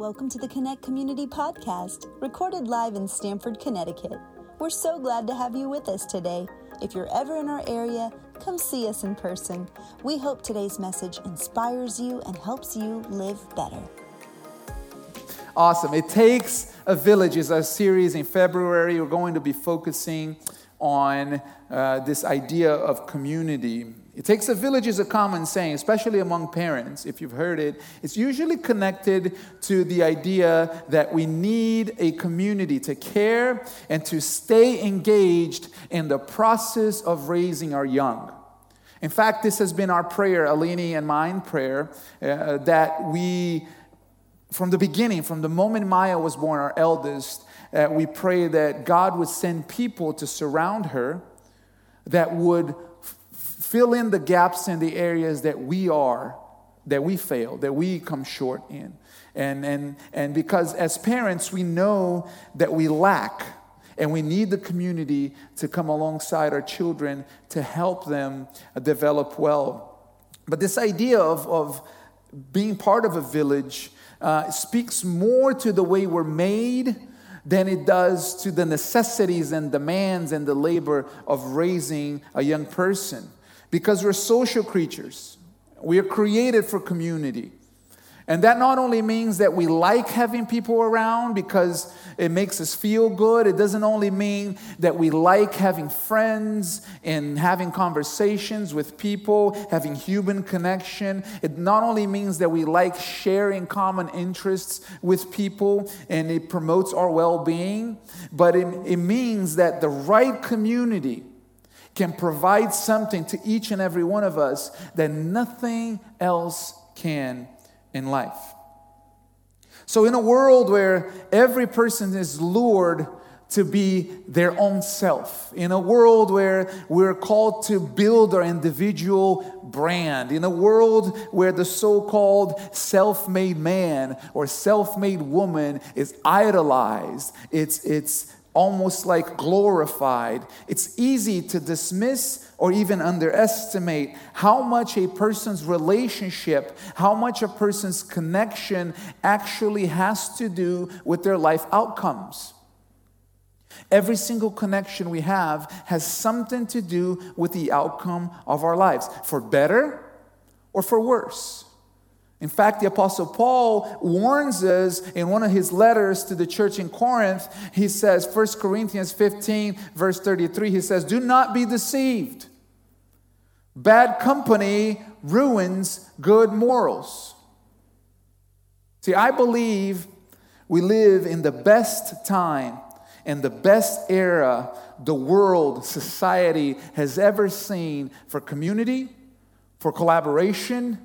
Welcome to the Connect Community Podcast, recorded live in Stamford, Connecticut. We're so glad to have you with us today. If you're ever in our area, come see us in person. We hope today's message inspires you and helps you live better. Awesome. It takes a village is a series in February. We're going to be focusing on uh, this idea of community. It takes a village is a common saying, especially among parents, if you've heard it. It's usually connected to the idea that we need a community to care and to stay engaged in the process of raising our young. In fact, this has been our prayer, Alini and mine prayer, uh, that we, from the beginning, from the moment Maya was born, our eldest, uh, we pray that God would send people to surround her that would fill in the gaps in the areas that we are, that we fail, that we come short in. And, and, and because as parents, we know that we lack and we need the community to come alongside our children to help them develop well. But this idea of, of being part of a village uh, speaks more to the way we're made than it does to the necessities and demands and the labor of raising a young person. Because we're social creatures, we are created for community. And that not only means that we like having people around because it makes us feel good, it doesn't only mean that we like having friends and having conversations with people, having human connection. It not only means that we like sharing common interests with people and it promotes our well being, but it, it means that the right community can provide something to each and every one of us that nothing else can in life. So, in a world where every person is lured to be their own self, in a world where we're called to build our individual brand, in a world where the so called self made man or self made woman is idolized, it's, it's almost like glorified, it's easy to dismiss or even underestimate how much a person's relationship, how much a person's connection actually has to do with their life outcomes. Every single connection we have has something to do with the outcome of our lives, for better or for worse. In fact, the Apostle Paul warns us in one of his letters to the church in Corinth. He says, 1 Corinthians 15, verse 33, he says, Do not be deceived. Bad company ruins good morals. See, I believe we live in the best time and the best era the world, society has ever seen for community, for collaboration,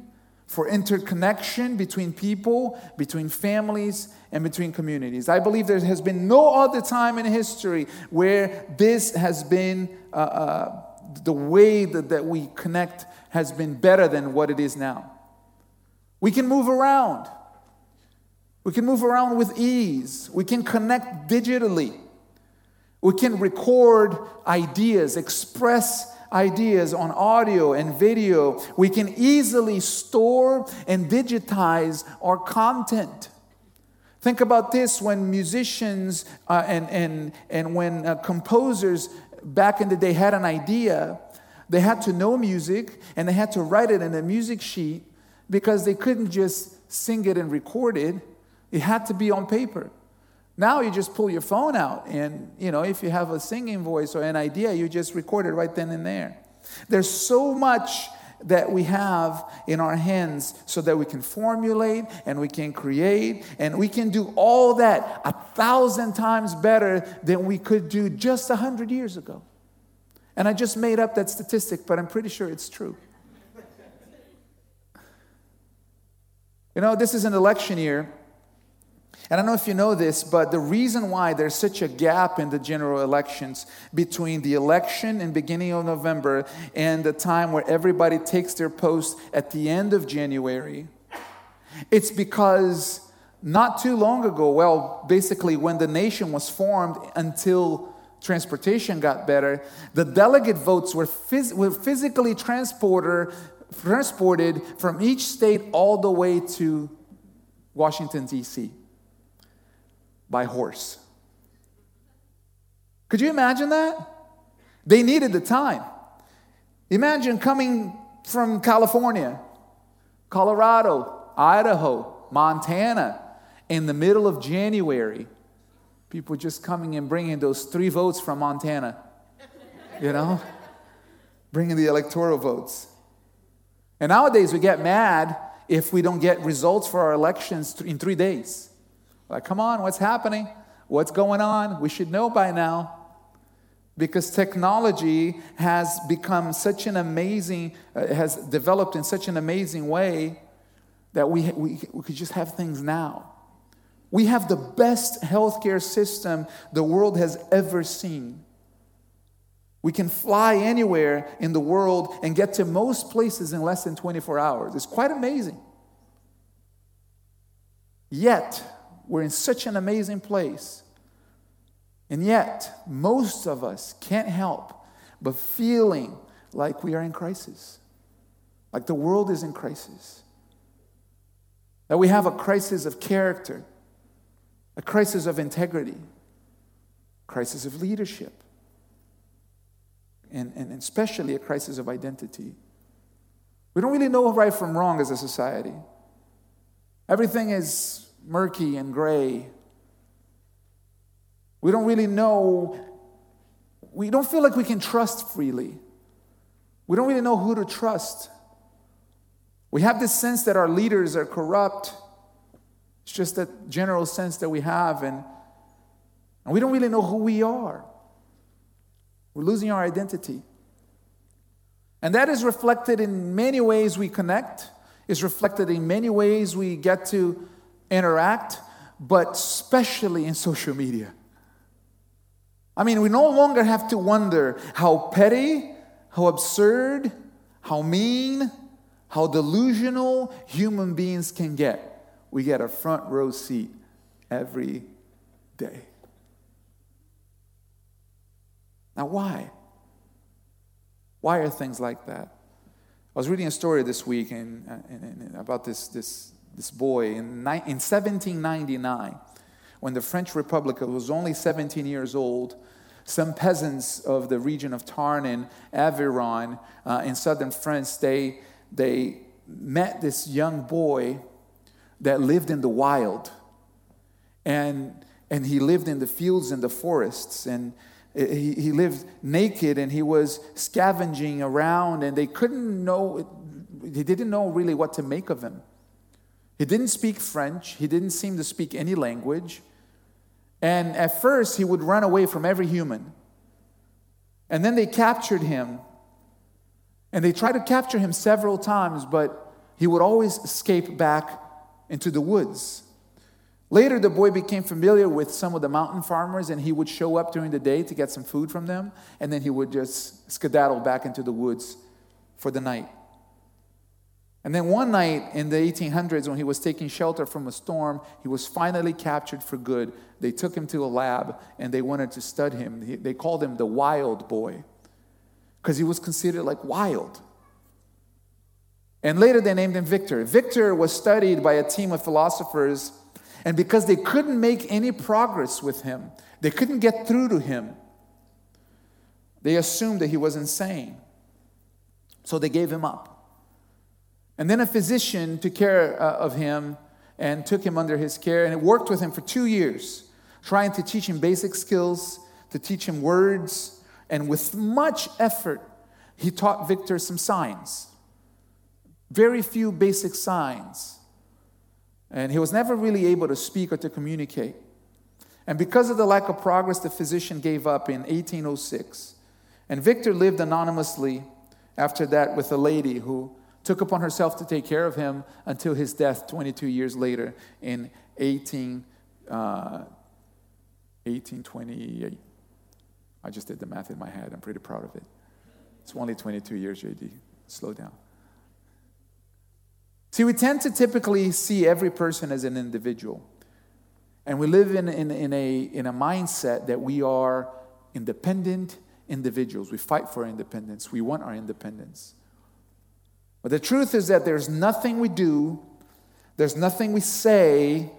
for interconnection between people, between families, and between communities. I believe there has been no other time in history where this has been uh, uh, the way that, that we connect has been better than what it is now. We can move around. We can move around with ease. We can connect digitally. We can record ideas, express ideas on audio and video. We can easily store and digitize our content. Think about this when musicians uh, and, and, and when uh, composers back in the day had an idea, they had to know music and they had to write it in a music sheet because they couldn't just sing it and record it. It had to be on paper. Now you just pull your phone out and, you know, if you have a singing voice or an idea, you just record it right then and there. There's so much that we have in our hands so that we can formulate and we can create and we can do all that a thousand times better than we could do just a hundred years ago. And I just made up that statistic, but I'm pretty sure it's true. You know, this is an election year. And I don't know if you know this, but the reason why there's such a gap in the general elections between the election in beginning of November and the time where everybody takes their post at the end of January, it's because not too long ago, well, basically when the nation was formed until transportation got better, the delegate votes were, phys- were physically transported, transported from each state all the way to Washington, D.C. by horse. Could you imagine that? They needed the time. Imagine coming from California, Colorado, Idaho, Montana in the middle of January. People just coming and bringing those three votes from Montana, you know, bringing the electoral votes. And nowadays we get mad if we don't get results for our elections in three days. Like, come on, what's happening? What's going on? We should know by now because technology has become such an amazing, uh, has developed in such an amazing way that we, we, we could just have things now. We have the best healthcare system the world has ever seen. We can fly anywhere in the world and get to most places in less than 24 hours. It's quite amazing. Yet, we're in such an amazing place and yet, most of us can't help but feeling like we are in crisis, like the world is in crisis, that we have a crisis of character, a crisis of integrity, crisis of leadership, and, and especially a crisis of identity. We don't really know right from wrong as a society. Everything is murky and gray we don't really know, we don't feel like we can trust freely. We don't really know who to trust. We have this sense that our leaders are corrupt. It's just that general sense that we have, and, and we don't really know who we are. We're losing our identity. And that is reflected in many ways we connect, is reflected in many ways we get to interact, but especially in social media. I mean, we no longer have to wonder how petty, how absurd, how mean, how delusional human beings can get. We get a front row seat every day. Now, why? Why are things like that? I was reading a story this week in, about this, this, this boy in, in 1799 when the French Republic was only 17 years old, some peasants of the region of Tarn and Aveyron uh, in southern France, they, they met this young boy that lived in the wild. And, and he lived in the fields and the forests. And he, he lived naked and he was scavenging around, and they couldn't know, they didn't know really what to make of him. He didn't speak French, he didn't seem to speak any language. And at first, he would run away from every human. And then they captured him. And they tried to capture him several times, but he would always escape back into the woods. Later, the boy became familiar with some of the mountain farmers, and he would show up during the day to get some food from them, and then he would just skedaddle back into the woods for the night. And then one night in the 1800s, when he was taking shelter from a storm, he was finally captured for good. They took him to a lab and they wanted to study him. They called him the wild boy because he was considered like wild. And later they named him Victor. Victor was studied by a team of philosophers, and because they couldn't make any progress with him, they couldn't get through to him, they assumed that he was insane. So they gave him up. And then a physician took care uh, of him and took him under his care and worked with him for two years, trying to teach him basic skills, to teach him words. And with much effort, he taught Victor some signs. Very few basic signs. And he was never really able to speak or to communicate. And because of the lack of progress, the physician gave up in 1806. And Victor lived anonymously after that with a lady who took upon herself to take care of him until his death 22 years later in 18, uh, 1828. I just did the math in my head. I'm pretty proud of it. It's only 22 years, JD. Slow down. See, we tend to typically see every person as an individual. And we live in, in, in, a, in a mindset that we are independent individuals. We fight for independence. We want our independence. But the truth is that there's nothing we do, there's nothing we say,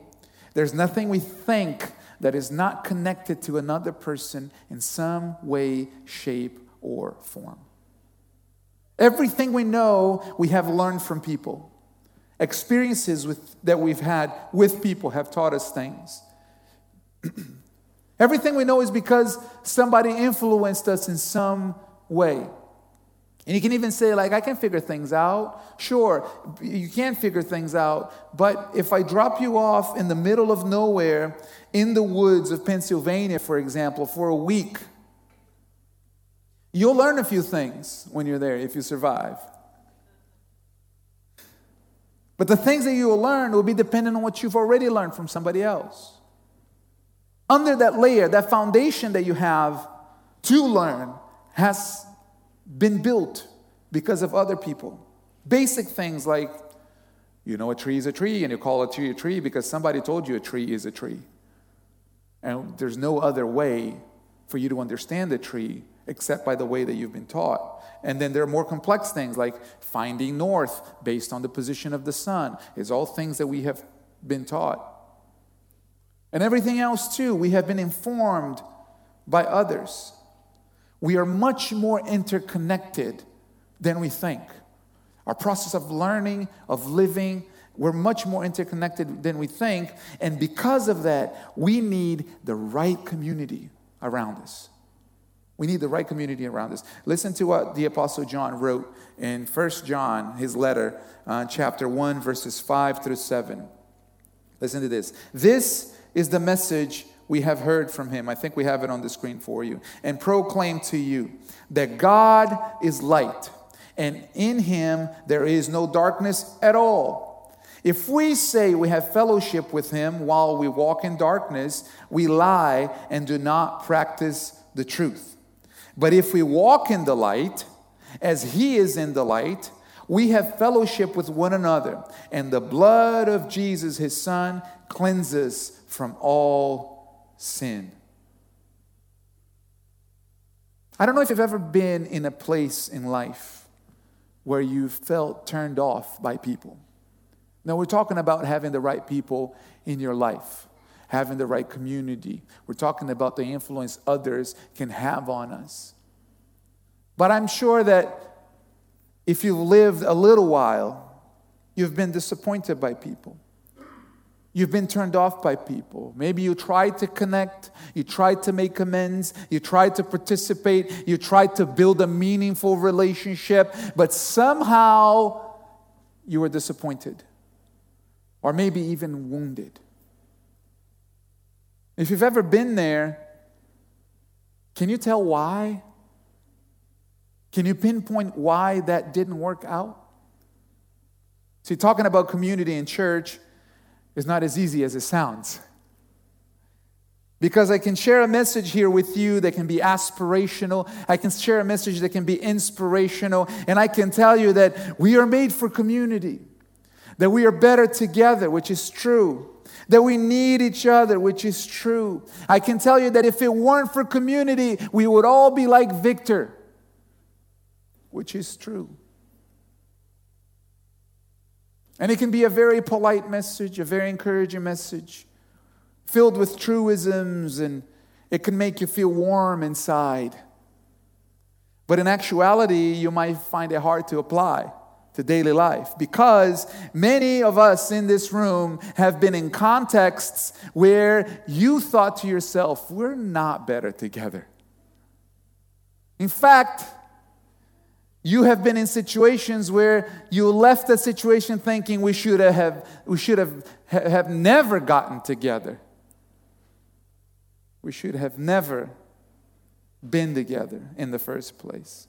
there's nothing we think that is not connected to another person in some way, shape, or form. Everything we know, we have learned from people. Experiences with, that we've had with people have taught us things. Everything we know is because somebody influenced us in some way. And you can even say, like, I can figure things out. Sure, you can figure things out. But if I drop you off in the middle of nowhere, in the woods of Pennsylvania, for example, for a week, you'll learn a few things when you're there if you survive. But the things that you will learn will be dependent on what you've already learned from somebody else. Under that layer, that foundation that you have to learn has been built because of other people. Basic things like you know a tree is a tree and you call a tree a tree because somebody told you a tree is a tree. And there's no other way for you to understand a tree except by the way that you've been taught. And then there are more complex things like finding north based on the position of the sun. It's all things that we have been taught. And everything else, too, we have been informed by others. We are much more interconnected than we think. Our process of learning, of living, we're much more interconnected than we think. And because of that, we need the right community around us. We need the right community around us. Listen to what the Apostle John wrote in 1 John, his letter, uh, chapter 1, verses 5 through 7. Listen to this. This is the message we have heard from him. I think we have it on the screen for you. And proclaim to you that God is light, and in him there is no darkness at all. If we say we have fellowship with him while we walk in darkness, we lie and do not practice the truth. But if we walk in the light, as he is in the light, we have fellowship with one another, and the blood of Jesus, his son, cleanses from all sin. I don't know if you've ever been in a place in life where you felt turned off by people. Now, we're talking about having the right people in your life, having the right community. We're talking about the influence others can have on us. But I'm sure that if you've lived a little while, you've been disappointed by people. You've been turned off by people. Maybe you tried to connect, you tried to make amends, you tried to participate, you tried to build a meaningful relationship, but somehow you were disappointed or maybe even wounded. If you've ever been there, can you tell why? Can you pinpoint why that didn't work out? See, talking about community in church is not as easy as it sounds. Because I can share a message here with you that can be aspirational. I can share a message that can be inspirational. And I can tell you that we are made for community, that we are better together, which is true, that we need each other, which is true. I can tell you that if it weren't for community, we would all be like Victor, which is true. And it can be a very polite message, a very encouraging message, filled with truisms, and it can make you feel warm inside. But in actuality, you might find it hard to apply to daily life because many of us in this room have been in contexts where you thought to yourself, we're not better together. In fact, you have been in situations where you left the situation thinking we should have, we should have, have never gotten together. We should have never been together in the first place.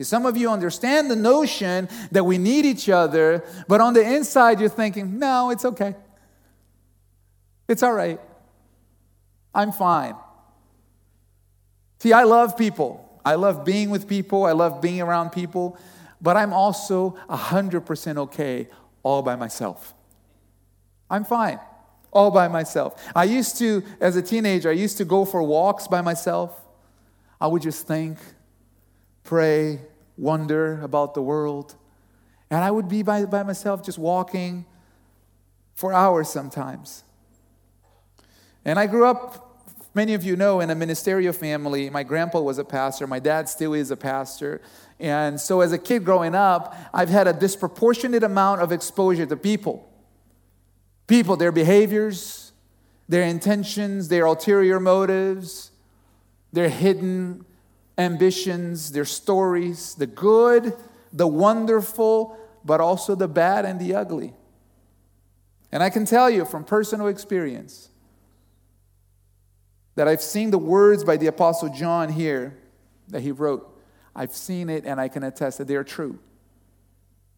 Some of you understand the notion that we need each other, but on the inside you're thinking, no, it's okay. It's all right. I'm fine. See, I love people. I love being with people, I love being around people, but I'm also 100% okay all by myself. I'm fine all by myself. I used to, as a teenager, I used to go for walks by myself. I would just think, pray, wonder about the world. And I would be by, by myself just walking for hours sometimes. And I grew up, many of you know, in a ministerial family. My grandpa was a pastor, my dad still is a pastor. And so, as a kid growing up, I've had a disproportionate amount of exposure to people. People, their behaviors, their intentions, their ulterior motives, their hidden ambitions, their stories, the good, the wonderful, but also the bad and the ugly. And I can tell you from personal experience that I've seen the words by the Apostle John here that he wrote. I've seen it and I can attest that they're true.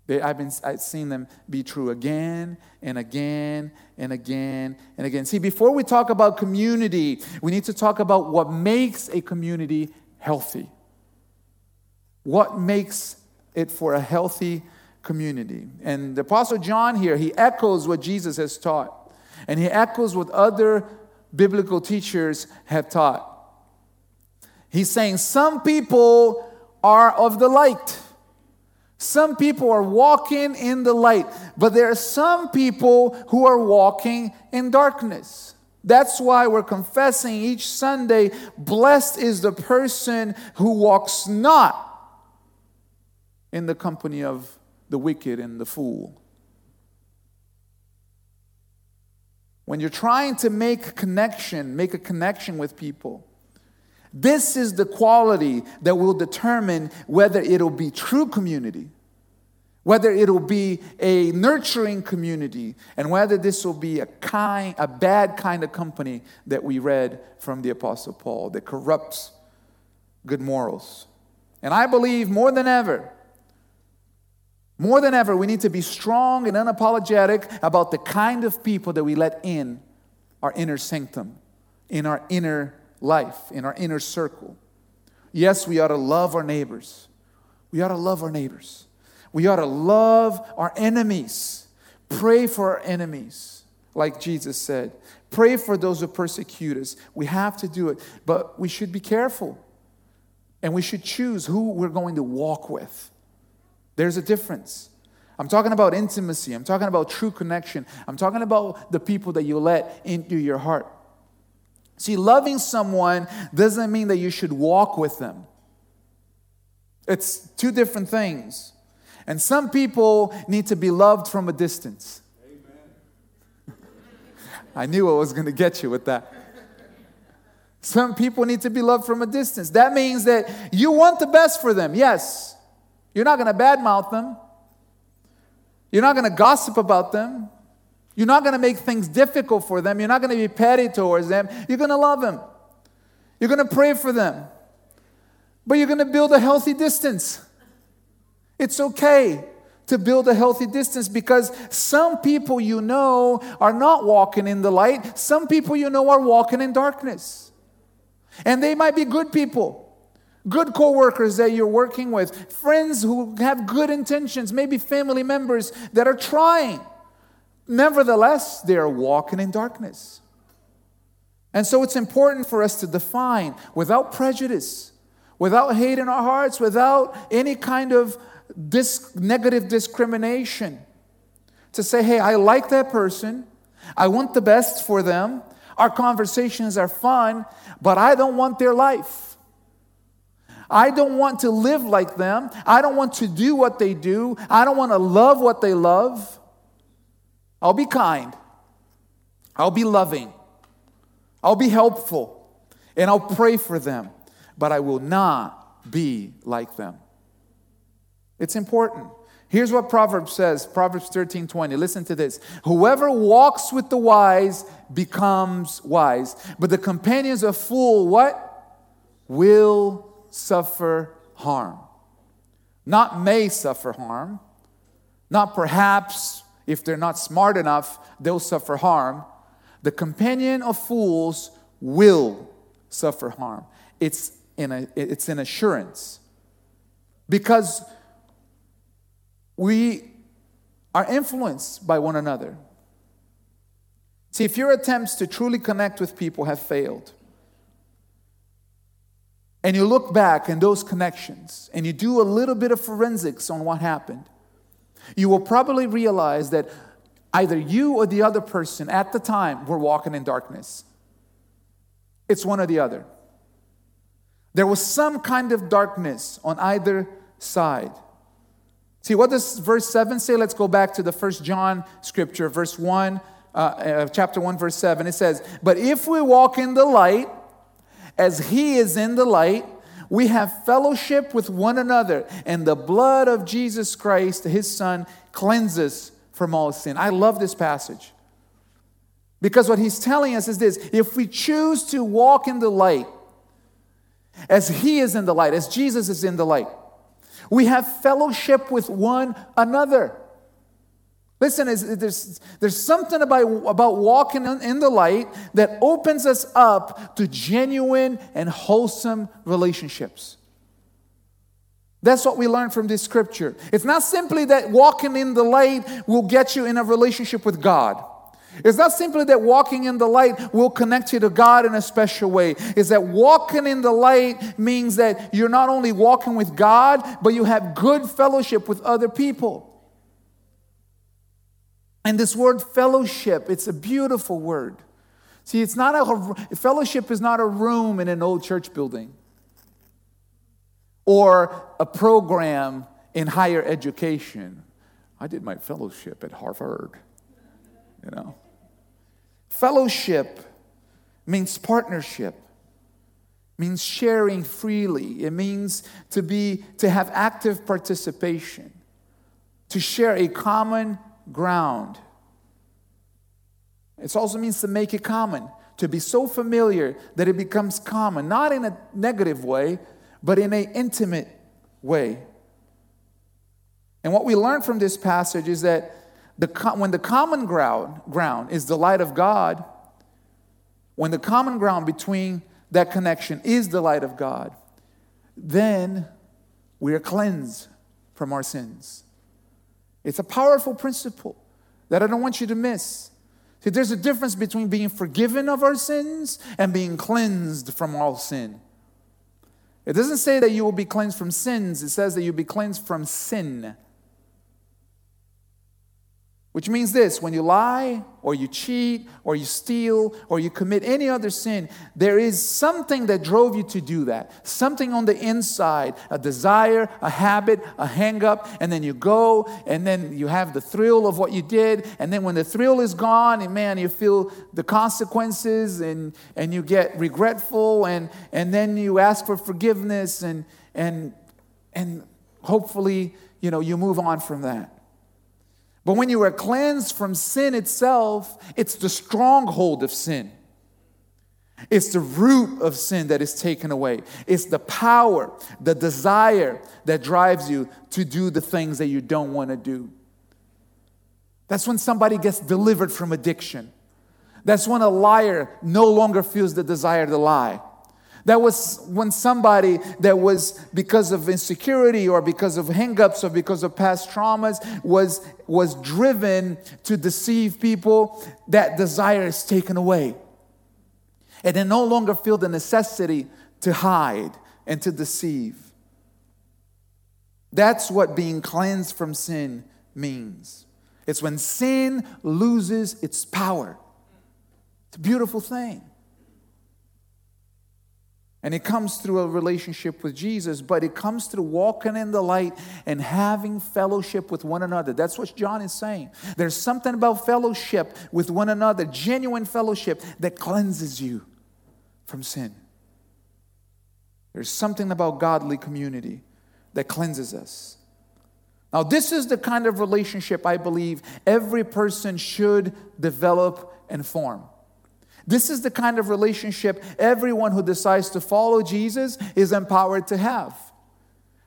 They, I've, been, I've seen them be true again and again and again and again. See, before we talk about community, we need to talk about what makes a community healthy. What makes it for a healthy community? And the Apostle John here, he echoes what Jesus has taught, and he echoes what other biblical teachers have taught. He's saying some people are of the light. Some people are walking in the light, but there are some people who are walking in darkness. That's why we're confessing each Sunday blessed is the person who walks not in the company of the wicked and the fool. When you're trying to make connection, make a connection with people, this is the quality that will determine whether it'll be true community, whether it'll be a nurturing community, and whether this will be a kind, a bad kind of company that we read from the Apostle Paul that corrupts good morals. And I believe more than ever, more than ever, we need to be strong and unapologetic about the kind of people that we let in our inner sanctum, in our inner life, in our inner circle. Yes, we ought to love our neighbors. We ought to love our neighbors. We ought to love our enemies. Pray for our enemies, like Jesus said. Pray for those who persecute us. We have to do it, but we should be careful. And we should choose who we're going to walk with. There's a difference. I'm talking about intimacy. I'm talking about true connection. I'm talking about the people that you let into your heart. See, loving someone doesn't mean that you should walk with them, it's two different things. And some people need to be loved from a distance. Amen. I knew I was going to get you with that. Some people need to be loved from a distance. That means that you want the best for them, yes. You're not going to badmouth them. You're not going to gossip about them. You're not going to make things difficult for them. You're not going to be petty towards them. You're going to love them. You're going to pray for them. But you're going to build a healthy distance. It's okay to build a healthy distance because some people you know are not walking in the light, some people you know are walking in darkness. And they might be good people good coworkers that you're working with, friends who have good intentions, maybe family members that are trying. Nevertheless, they are walking in darkness. And so it's important for us to define without prejudice, without hate in our hearts, without any kind of dis- negative discrimination, to say, hey, I like that person. I want the best for them. Our conversations are fun, but I don't want their life. I don't want to live like them. I don't want to do what they do. I don't want to love what they love. I'll be kind. I'll be loving. I'll be helpful. And I'll pray for them. But I will not be like them. It's important. Here's what Proverbs says Proverbs 13 20. Listen to this. Whoever walks with the wise becomes wise, but the companions of fool, what? Will suffer harm. Not may suffer harm, not perhaps, if they're not smart enough, they'll suffer harm. The companion of fools will suffer harm. It's, in a, it's an assurance. Because we are influenced by one another. See, if your attempts to truly connect with people have failed, and you look back in those connections and you do a little bit of forensics on what happened, you will probably realize that either you or the other person at the time were walking in darkness. It's one or the other. There was some kind of darkness on either side. See, what does verse 7 say? Let's go back to the first John scripture, verse 1, uh, uh, chapter 1, verse 7. It says, But if we walk in the light, as he is in the light, we have fellowship with one another, and the blood of Jesus Christ, his Son, cleanses from all sin. I love this passage. Because what he's telling us is this if we choose to walk in the light, as he is in the light, as Jesus is in the light, we have fellowship with one another. Listen, there's, there's something about, about walking in the light that opens us up to genuine and wholesome relationships. That's what we learn from this scripture. It's not simply that walking in the light will get you in a relationship with God. It's not simply that walking in the light will connect you to God in a special way. Is that walking in the light means that you're not only walking with God, but you have good fellowship with other people. And this word fellowship, it's a beautiful word. See, it's not a fellowship is not a room in an old church building or a program in higher education. I did my fellowship at Harvard, you know. Fellowship means partnership, means sharing freely. It means to be to have active participation, to share a common ground. It also means to make it common, to be so familiar that it becomes common, not in a negative way, but in an intimate way. And what we learn from this passage is that the, when the common ground, ground is the light of God, when the common ground between that connection is the light of God, then we are cleansed from our sins. It's a powerful principle that I don't want you to miss. See, there's a difference between being forgiven of our sins and being cleansed from all sin. It doesn't say that you will be cleansed from sins, it says that you'll be cleansed from sin. Which means this when you lie, or you cheat, or you steal, or you commit any other sin, there is something that drove you to do that. Something on the inside, a desire, a habit, a hang up, and then you go, and then you have the thrill of what you did, and then when the thrill is gone, and man, you feel the consequences, and, and you get regretful, and, and then you ask for forgiveness, and, and, and hopefully, you know, you move on from that. But when you are cleansed from sin itself, it's the stronghold of sin. It's the root of sin that is taken away. It's the power, the desire that drives you to do the things that you don't want to do. That's when somebody gets delivered from addiction. That's when a liar no longer feels the desire to lie. That was when somebody that was because of insecurity or because of hangups or because of past traumas was, was driven to deceive people, that desire is taken away. And they no longer feel the necessity to hide and to deceive. That's what being cleansed from sin means. It's when sin loses its power. It's a beautiful thing. And it comes through a relationship with Jesus, but it comes through walking in the light and having fellowship with one another. That's what John is saying. There's something about fellowship with one another, genuine fellowship, that cleanses you from sin. There's something about godly community that cleanses us. Now, this is the kind of relationship I believe every person should develop and form. This is the kind of relationship everyone who decides to follow Jesus is empowered to have.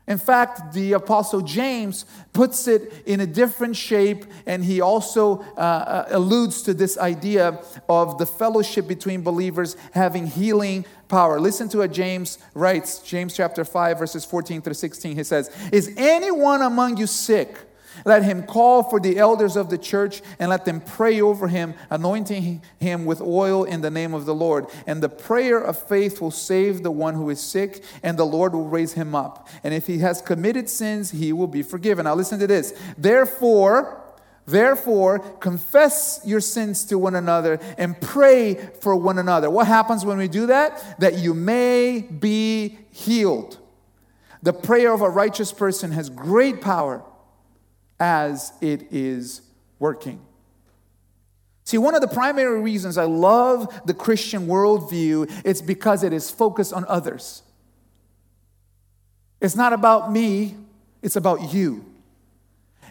In fact, the Apostle James puts it in a different shape, and he also uh, uh, alludes to this idea of the fellowship between believers having healing power. Listen to what James writes, James chapter 5, verses 14 through 16. He says, Is anyone among you sick? Let him call for the elders of the church and let them pray over him, anointing him with oil in the name of the Lord. And the prayer of faith will save the one who is sick, and the Lord will raise him up. And if he has committed sins, he will be forgiven. Now, listen to this. Therefore, Therefore, confess your sins to one another and pray for one another. What happens when we do that? That you may be healed. The prayer of a righteous person has great power as it is working. See, one of the primary reasons I love the Christian worldview is because it is focused on others. It's not about me, it's about you.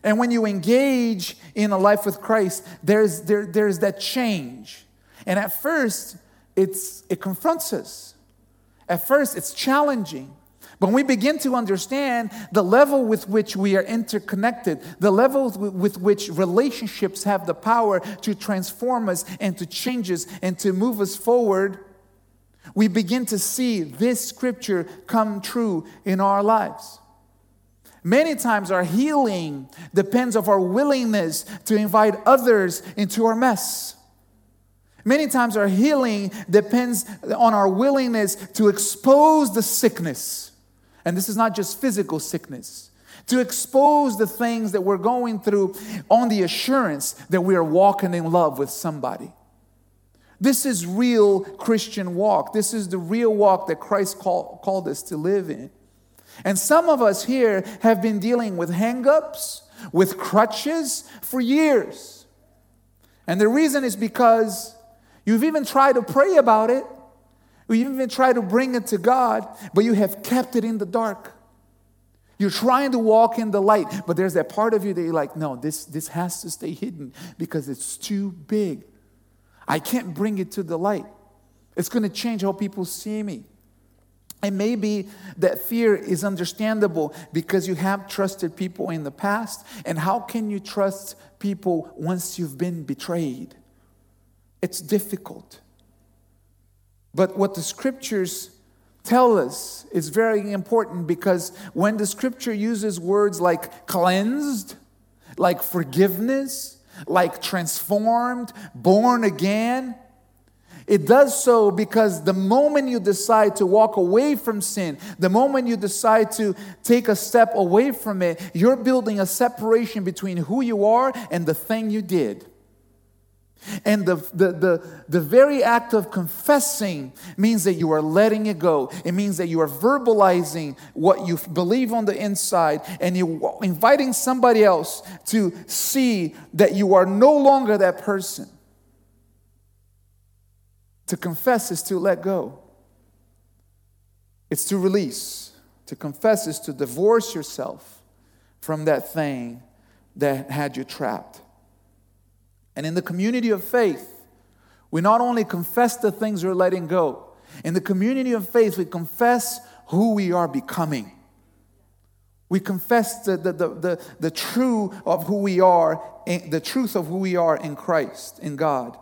And when you engage in a life with Christ, there's, there, there's that change. And at first, it's, it confronts us. At first, it's challenging. When we begin to understand the level with which we are interconnected, the level with which relationships have the power to transform us and to change us and to move us forward, we begin to see this scripture come true in our lives. Many times our healing depends of our willingness to invite others into our mess. Many times our healing depends on our willingness to expose the sickness and this is not just physical sickness, to expose the things that we're going through on the assurance that we are walking in love with somebody. This is real Christian walk. This is the real walk that Christ call, called us to live in. And some of us here have been dealing with hangups, with crutches for years. And the reason is because you've even tried to pray about it, we even try to bring it to God, but you have kept it in the dark. You're trying to walk in the light, but there's that part of you that you're like, no, this, this has to stay hidden because it's too big. I can't bring it to the light. It's going to change how people see me. And maybe that fear is understandable because you have trusted people in the past. And how can you trust people once you've been betrayed? It's difficult. But what the scriptures tell us is very important because when the scripture uses words like cleansed, like forgiveness, like transformed, born again, it does so because the moment you decide to walk away from sin, the moment you decide to take a step away from it, you're building a separation between who you are and the thing you did. And the, the, the, the very act of confessing means that you are letting it go. It means that you are verbalizing what you believe on the inside and you're inviting somebody else to see that you are no longer that person. To confess is to let go, it's to release. To confess is to divorce yourself from that thing that had you trapped. And in the community of faith, we not only confess the things we're letting go, in the community of faith, we confess who we are becoming. We confess the, the, the, the, the true of who we are, the truth of who we are in Christ, in God.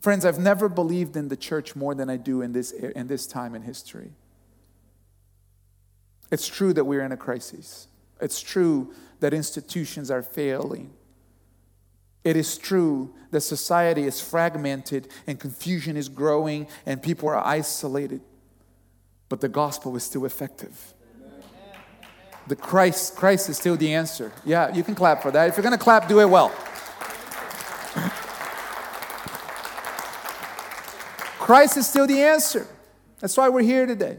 Friends, I've never believed in the church more than I do in this, in this time in history. It's true that we're in a crisis. It's true that institutions are failing. It is true that society is fragmented and confusion is growing and people are isolated, but the gospel is still effective. The Christ, Christ is still the answer. Yeah, you can clap for that. If you're going to clap, do it well. Christ is still the answer. That's why we're here today.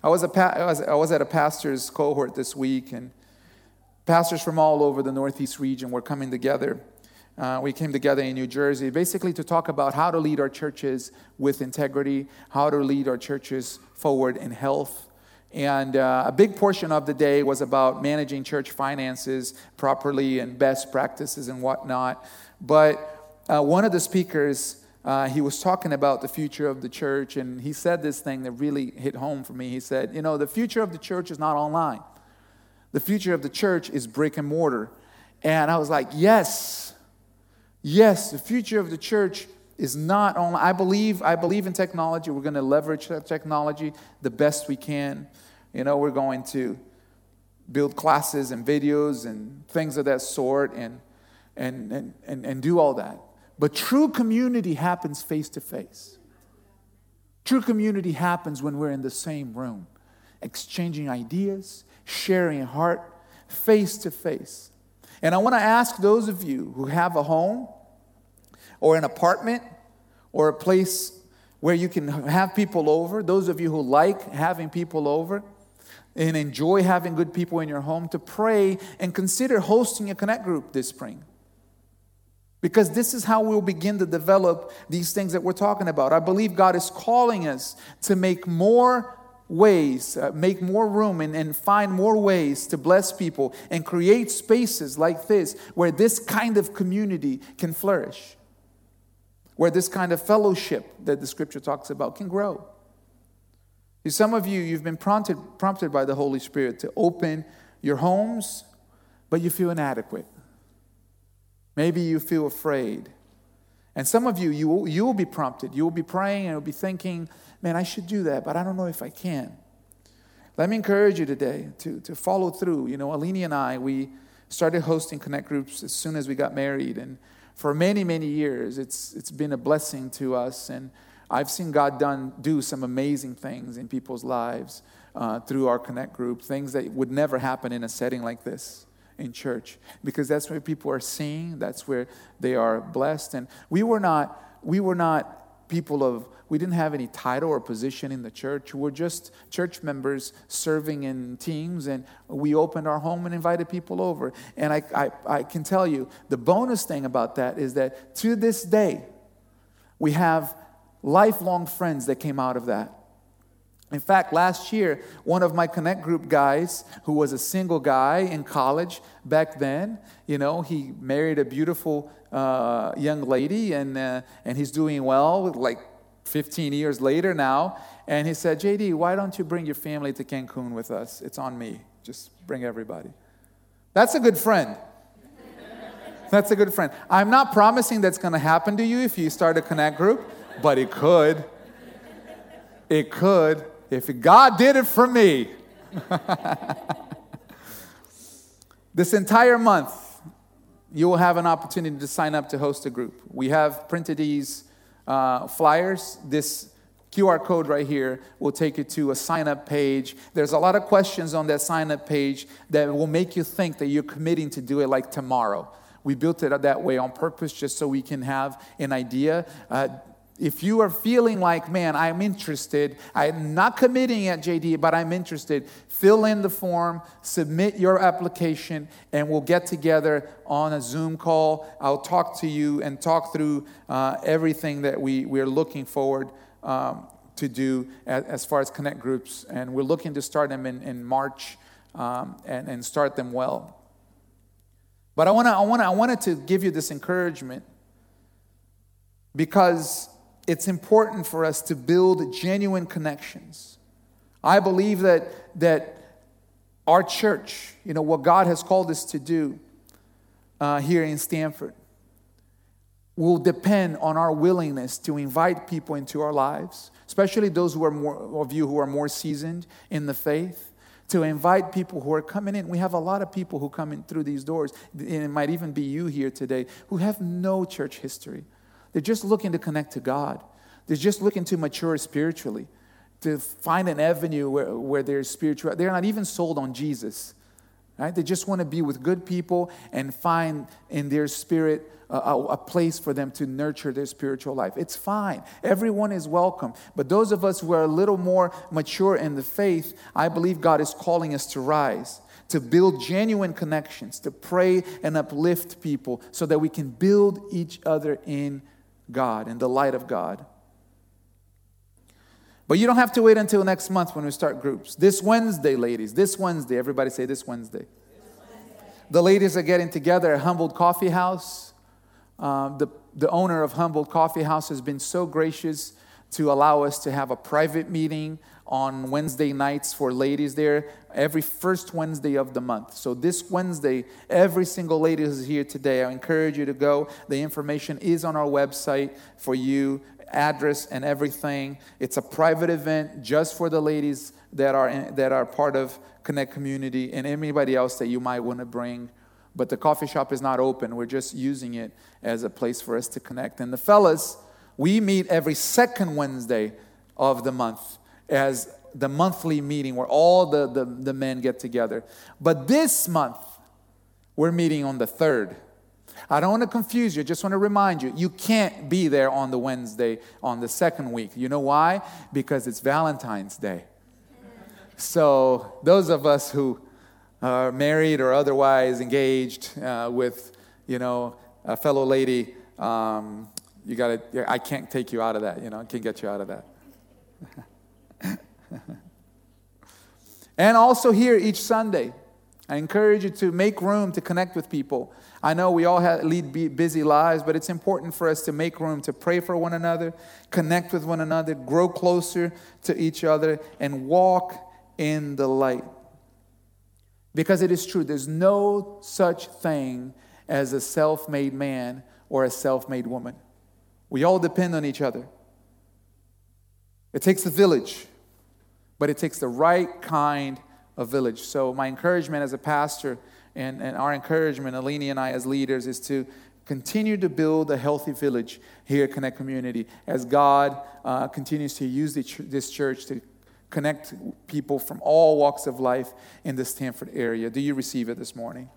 I was, a pa- I was, I was at a pastor's cohort this week, and Pastors from all over the Northeast region were coming together. Uh, we came together in New Jersey basically to talk about how to lead our churches with integrity, how to lead our churches forward in health. And uh, a big portion of the day was about managing church finances properly and best practices and whatnot. But uh, one of the speakers, uh, he was talking about the future of the church, and he said this thing that really hit home for me. He said, You know, the future of the church is not online. The future of the church is brick and mortar. And I was like, yes, yes, the future of the church is not only, I believe, I believe in technology. We're going to leverage that technology the best we can. You know, we're going to build classes and videos and things of that sort and, and, and, and, and do all that. But true community happens face to face. True community happens when we're in the same room, exchanging ideas, sharing heart face to face. And I want to ask those of you who have a home or an apartment or a place where you can have people over, those of you who like having people over and enjoy having good people in your home, to pray and consider hosting a connect group this spring. Because this is how we'll begin to develop these things that we're talking about. I believe God is calling us to make more ways, uh, make more room, and, and find more ways to bless people and create spaces like this where this kind of community can flourish, where this kind of fellowship that the scripture talks about can grow. Some of you, you've been prompted, prompted by the Holy Spirit to open your homes, but you feel inadequate. Maybe you feel afraid. And some of you, you will, you will be prompted. You will be praying and you'll be thinking, man, I should do that, but I don't know if I can. Let me encourage you today to, to follow through. You know, Alini and I, we started hosting connect groups as soon as we got married. And for many, many years, it's, it's been a blessing to us. And I've seen God done, do some amazing things in people's lives uh, through our connect group, things that would never happen in a setting like this in church because that's where people are seeing that's where they are blessed. And we were not we were not people of we didn't have any title or position in the church. We're just church members serving in teams and we opened our home and invited people over. And I, I, I can tell you the bonus thing about that is that to this day we have lifelong friends that came out of that in fact, last year, one of my Connect Group guys, who was a single guy in college back then, you know, he married a beautiful uh, young lady and, uh, and he's doing well, like 15 years later now. And he said, JD, why don't you bring your family to Cancun with us? It's on me. Just bring everybody. That's a good friend. That's a good friend. I'm not promising that's going to happen to you if you start a Connect group, but it could. It could. If God did it for me, this entire month, you will have an opportunity to sign up to host a group. We have printed these uh, flyers. This QR code right here will take you to a sign up page. There's a lot of questions on that sign up page that will make you think that you're committing to do it like tomorrow. We built it that way on purpose just so we can have an idea. Uh, if you are feeling like, man, I'm interested, I'm not committing at JD, but I'm interested, fill in the form, submit your application, and we'll get together on a Zoom call. I'll talk to you and talk through uh, everything that we, we're looking forward um, to do as, as, far as connect groups. And we're looking to start them in, in March um, and, and start them well. But I, wanna, I, wanna, I wanted to give you this encouragement because it's important for us to build genuine connections. I believe that, that our church, you know, what God has called us to do uh, here in Stanford, will depend on our willingness to invite people into our lives, especially those who are more of you who are more seasoned in the faith. To invite people who are coming in. We have a lot of people who come in through these doors, and it might even be you here today, who have no church history they're just looking to connect to God. They're just looking to mature spiritually, to find an avenue where, where they're spiritual. They're not even sold on Jesus. Right? They just want to be with good people and find in their spirit a, a, place for them to nurture their spiritual life. It's fine. Everyone is welcome. But those of us who are a little more mature in the faith, I believe God is calling us to rise, to build genuine connections, to pray and uplift people so that we can build each other in God and the light of God. But you don't have to wait until next month when we start groups. This Wednesday, ladies, this Wednesday, everybody say this Wednesday. The ladies are getting together at Humboldt Coffee House. Um, the, the owner of Humboldt Coffee House has been so gracious to allow us to have a private meeting on Wednesday nights for ladies there every first Wednesday of the month. So this Wednesday, every single lady who's here today, I encourage you to go. The information is on our website for you, address and everything. It's a private event just for the ladies that are in, that are part of Connect Community and anybody else that you might want to bring. But the coffee shop is not open. We're just using it as a place for us to connect. And the fellas, we meet every second Wednesday of the month as the monthly meeting where all the, the, the men get together. But this month, We're meeting on the 3rd. I don't want to confuse you, I just want to remind you you can't be there on the Wednesday on the second week. You know why? Because it's Valentine's Day. So, those of us who are married or otherwise engaged uh, with, you know, a fellow lady, um, you got to, I can't take you out of that, you know, I can't get you out of that. and also here each Sunday, I encourage you to make room to connect with people. I know we all have, lead busy lives, but it's important for us to make room to pray for one another, connect with one another, grow closer to each other, and walk in the light. Because it is true, there's no such thing as a self made man or a self made woman. We all depend on each other. It takes a village, but it takes the right kind of village. So, my encouragement as a pastor and, and our encouragement, Alini and I as leaders, is to continue to build a healthy village here at Connect Community as God uh, continues to use this church to connect people from all walks of life in the Stanford area. Do you receive it this morning?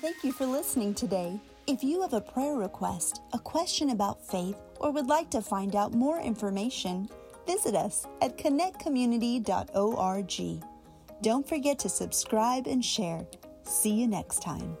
Thank you for listening today. If you have a prayer request, a question about faith, or would like to find out more information, visit us at connectcommunity.org. Don't forget to subscribe and share. See you next time.